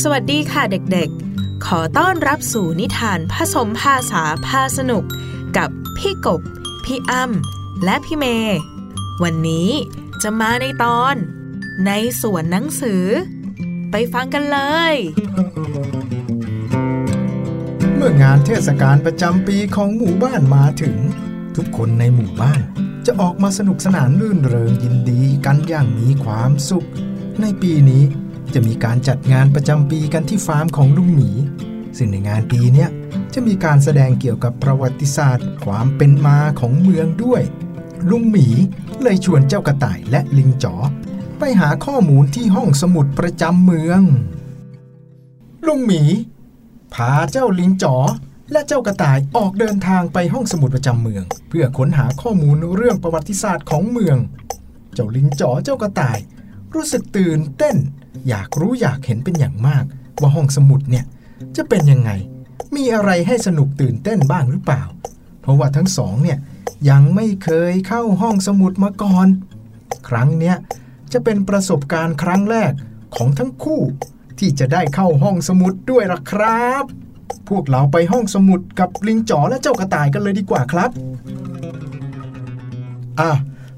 สวัสดีค่ะเด็กๆ ขอต้อนรับสู่นิทานผสมภาษาพาสนุก กับพี่กบ พี่อ้ำและพี่เมย์วันนี้จะมาในตอน ในสวนหนังสือ ไปฟังกันเลย เมื่องานเทศกาลประจำปีของหมู่บ้านมาถึง ทุกคนในหมู่บ้านจะออกมาสนุกสนานรื่นเริงยินดีกันอย่างมีความสุข ในปีนี้ จะมีการจัดงานประจำปีกันที่ฟาร์มของลุงหมี ซึ่งในงานปีนี้จะมีการแสดงเกี่ยวกับประวัติศาสตร์ ความเป็นมาของเมืองด้วย ลุงหมีเลยชวนเจ้ากระต่ายและลิงจ๋อไปหาข้อมูลที่ห้องสมุดประจำเมือง ลุงหมี พาเจ้าลิงจ๋อและเจ้ากระต่ายออกเดินทางไปห้องสมุดประจำเมือง เพื่อค้นหาข้อมูลเรื่องประวัติศาสตร์ของเมือง เจ้าลิงจ๋อเจ้ากระต่าย รู้สึกตื่นเต้น อยากรู้อยากเห็นเป็นอย่างมาก ว่าห้องสมุดเนี่ยจะเป็นยังไง มีอะไรให้สนุกตื่นเต้นบ้างหรือเปล่า เพราะว่าทั้งสองเนี่ยยังไม่เคยเข้าห้องสมุดมาก่อน ครั้งเนี้ยจะเป็นประสบการณ์ครั้งแรกของทั้งคู่ ที่จะได้เข้าห้องสมุดด้วยล่ะครับ พวกเราไปห้องสมุดกับลิงจ๋อและเจ้ากระต่ายกันเลยดีกว่าครับ อะ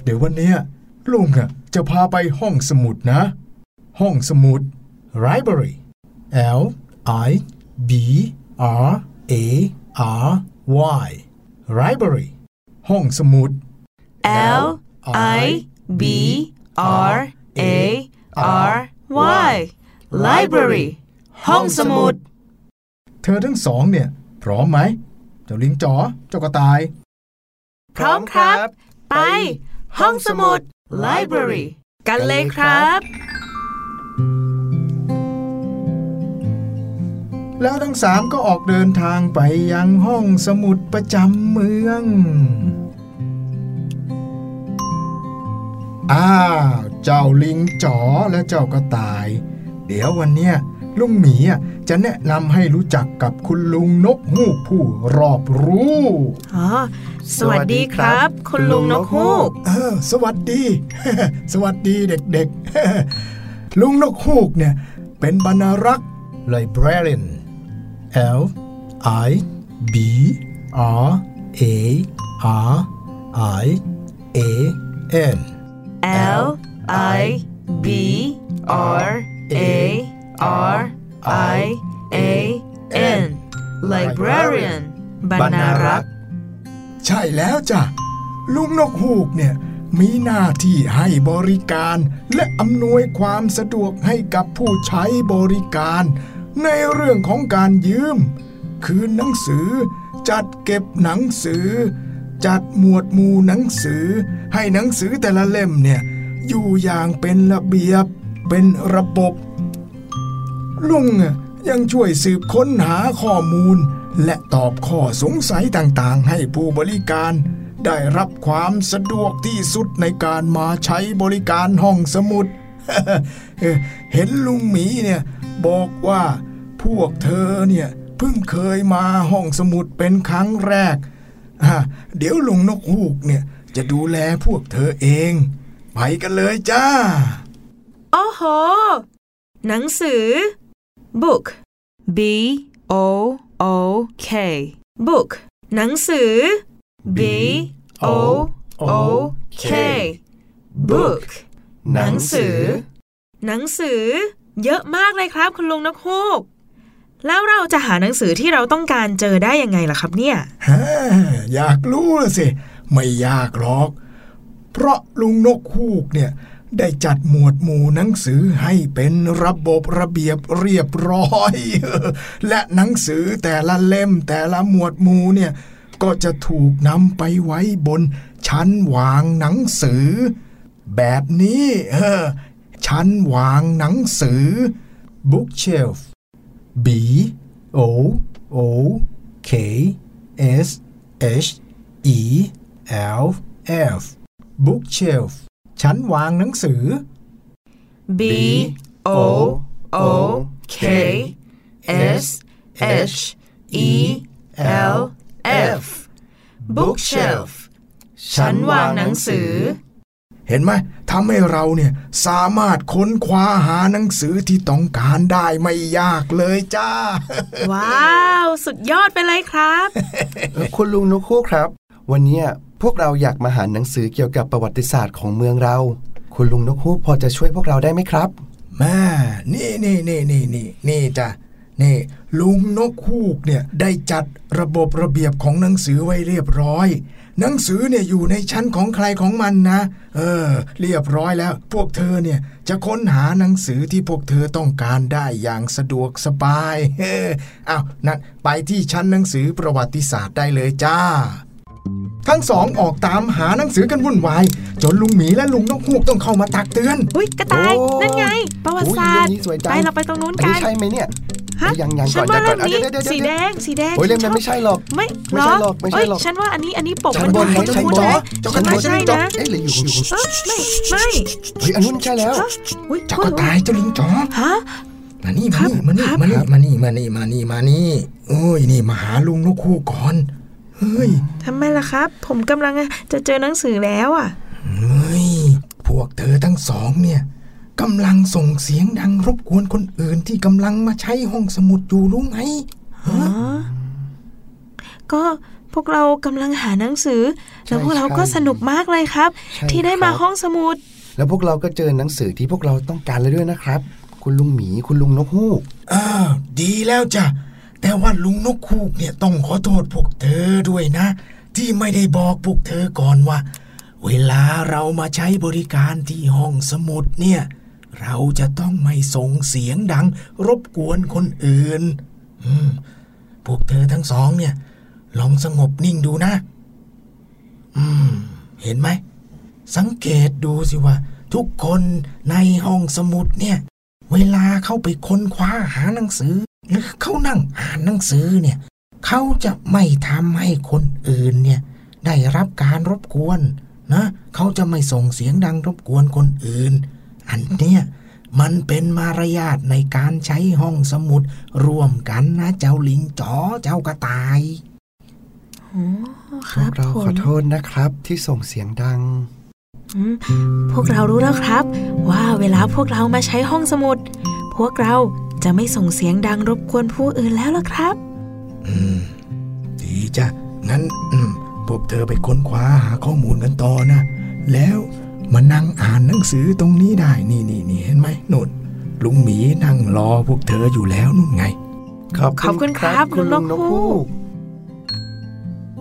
เดี๋ยววันนี้ลุงอะจะพาไปห้องสมุดนะ ห้องสมุด library L I B R A R Y library ห้องสมุด L I B R A R Y Library ห้องสมุด เธอทั้งสองเนี่ย พร้อมไหม เจ้าลิงจ๋อ เจ้ากระต่าย พร้อมครับ ไป ห้องสมุด Library กันเลยครับ แล้วทั้งสามก็ออกเดินทางไปยังห้องสมุดประจำเมือง อ้าว เจ้าลิงจ๋อและเจ้ากระต่าย เดี๋ยววันเนี้ยลุงหมีอะจะแนะนำให้รู้จักกับคุณลุงนกฮูกผู้รอบรู้อ๋อสวัสดีครับ คุณลุงนกฮูก เออ สวัสดี สวัสดีเด็กๆ ลุงนกฮูกเนี่ย เป็นบรรณารักษ์ librarian L I B R A R I A N L I B R A R I A N Librarian บรรณารักษ์ใช่แล้วจ้ะ ลุงนกฮูกเนี่ยมีหน้าที่ให้บริการ และอำนวยความสะดวกให้กับผู้ใช้บริการ ในเรื่องของการยืม คืนหนังสือ จัดเก็บหนังสือ จัดหมวดหมู่หนังสือ ให้หนังสือแต่ละเล่มเนี่ยอยู่อย่างเป็นระเบียบเป็นระบบ ลุงยังช่วยสืบค้นหาข้อมูล และตอบข้อสงสัยต่างๆ ให้ผู้บริการ ได้รับความสะดวกที่สุดในการมาใช้บริการห้องสมุด เห็นลุงหมีเนี่ย บอกว่าพวกเธอเนี่ยเพิ่งเคยมาห้องสมุดเป็นครั้งแรก เดี๋ยวลุงนกฮูกเนี่ยจะดูแลพวกเธอเอง ไปกันเลยจ้า โอ้โห หนังสือ book B O O K book หนังสือ B O O K book หนังสือ หนังสือ เยอะมากเลยครับ คุณลุงนกฮูก แล้วเราจะหาหนังสือที่เราต้องการเจอได้ยังไงล่ะครับเนี่ยฮะอยากรู้ละสิ ไม่ยากหรอก เพราะลุงนกฮูกเนี่ยได้จัดหมวดหมู่หนังสือให้เป็นระบบระเบียบเรียบร้อย และหนังสือแต่ละเล่มแต่ละหมวดหมู่เนี่ยก็จะถูกนำไปไว้บนชั้นวางหนังสือ แบบนี้เออ ชั้นวางหนังสือ bookshelf B O O K S H E L F bookshelf ชั้นวางหนังสือ B O O K S H E L F bookshelf ชั้นวางหนังสือ เห็นไหมทำให้เราเนี่ยสามารถค้นคว้าหาหนังสือที่ต้องการได้ไม่ยากเลยจ้า ว้าว สุดยอดไปเลยครับ คุณลุงนกคู่ครับ วันนี้พวกเราอยากมาหาหนังสือเกี่ยวกับประวัติศาสตร์ของเมืองเรา คุณลุงนกคู่พอจะช่วยพวกเราได้ไหมครับแม่นี่นี่นี่นี่นี่นี่จ้ะนี่ลุงนกฮูกเนี่ยได้จัดระบบระเบียบของหนังสือไว้เรียบร้อย หนังสือเนี่ยอยู่ในชั้นของใครของมันนะ เออ เรียบร้อยแล้ว พวกเธอเนี่ยจะค้นหาหนังสือที่พวกเธอต้องการได้อย่างสะดวกสบายเฮ้อ้าวนั่นไปที่ชั้นหนังสือประวัติศาสตร์ได้เลยจ้า ทั้งสองออกตามหาหนังสือกันวุ่นวาย จนลุงหมีและลุงนกฮูกต้องเข้ามาตักเตือน อุ้ยกระต่ายโอ้นั่นไง ประวัติศาสตร์โอ้ยเรื่องนี้สวยจังไปเราไปตรงนู้นอันกันี้นใช่ไหมเนี่ยฮะ ยังยังฉัก่อนนว่าจะก่เล่อนมเอานี้เดี๋ยวเดี๋ยวสีเดี๋ยวแดงสีแดงโอ้ยเล่มนั้นฉัไม่ใช่หรอกไม่ไม่ใช่หรอกไม่ใช่หรอกเยฉันว่าอันนี้อันนี้ปกชั้นมันบนดูไหมชั้นคุ้นบๆนนะชั้นบนใช่จบนะเอ๊ะหรืออยู่อยู่เออไม่ไม่เฮ้ยอันนู้นใช่แล้วอุ๊ยเจ้าก็ตายเจ้าลิงจ๋อฮะมานี่ครัมาบนี่ครับมานี่มานี่มานี่มานี่มานี่โอ้ยนี่มาหาลุงนกคู่ก่อนเฮ้ยทำไมล่ะครับ ผมกำลังจะเจอหนังสือแล้วอะเฮ้ยพวกเธอทั้งสองเนี่ย กำลังส่งเสียงดังรบกวนคนอื่นที่กำลังมาใช้ห้องสมุดอยู่รู้ไหมอ๋อก็พวกเรากำลังหาหนังสือ แล้วพวกเราก็สนุกมากเลยครับใช่ที่ได้มาครับห้องสมุด แล้วพวกเราก็เจอหนังสือที่พวกเราต้องการเลยด้วยนะครับ คุณลุงหมีคุณลุงนกฮูกอ้าวดีแล้วจ้ะแต่ว่าลุงนกคูกเนี่ยต้องขอโทษพวกเธอด้วยนะ ที่ไม่ได้บอกพวกเธอก่อนว่า เวลาเรามาใช้บริการที่ห้องสมุดเนี่ย เราจะต้องไม่ส่งเสียงดัง รบกวนคนอื่น พวกเธอทั้งสองเนี่ย ลองสงบนิ่งดูนะ อืม เห็นไหม สังเกตดูสิว่า ทุกคนในห้องสมุดเนี่ย เวลาเข้าไปค้นคว้าหาหนังสือ หรือเขานั่งอ่านหนังสือเนี่ย เขาจะไม่ทำให้คนอื่นเนี่ย ได้รับการรบกวนนะ เขาจะไม่ส่งเสียงดังรบกวนคนอื่น อันเนี้ยมันเป็นมารยาทในการใช้ห้องสมุดร่วมกันนะ เจ้าลิงจ๋อเจ้ากระต่ายคพวรับกเราผมขอโทษนะครับที่ส่งเสียงดังอืมพวกเรารู้แล้วครับ ว่าเวลาพวกเรามาใช้ห้องสมุด พวกเราจะไม่ส่งเสียงดังรบกวนผู้อื่นแล้วล่ะครับอืมดีจ้ะงั้นอืมพวกเธอไปค้นคว้าหาข้อมูลกันต่อนะ แล้ว มานั่งอ่านหนังสือตรงนี้ได้ นี่นี่นี่เห็นไหมนุ่นลุงหมีนั่งรอพวกเธออยู่แล้วนู่นไง ขอบขอบคุณครับคุณลุลุงงนนกกฮูฮูก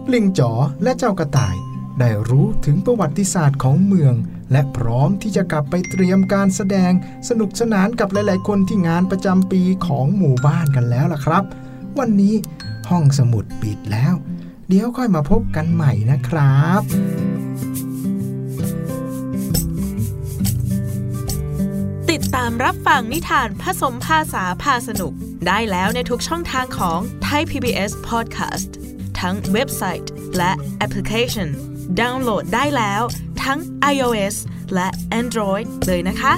กลิงจ๋อและเจ้ากระต่าย ได้รู้ถึงประวัติศาสตร์ของเมือง และพร้อมที่จะกลับไปเตรียมการแสดงสนุกสนานกับหลาย ๆ คนที่งานประจำปีของหมู่บ้านกันแล้วล่ะครับ วันนี้ห้องสมุดปิดแล้ว เดี๋ยวค่อยมาพบกันใหม่นะครับ ติดตามรับฟังนิทานผสมภาษาพาสนุก ได้แล้วในทุกช่องทางของ ไทย PBS Podcast ทั้งเว็บไซต์และแอปพลิเคชัน ดาวน์โหลดได้แล้ว ทั้ง iOS และ Android เลยนะคะ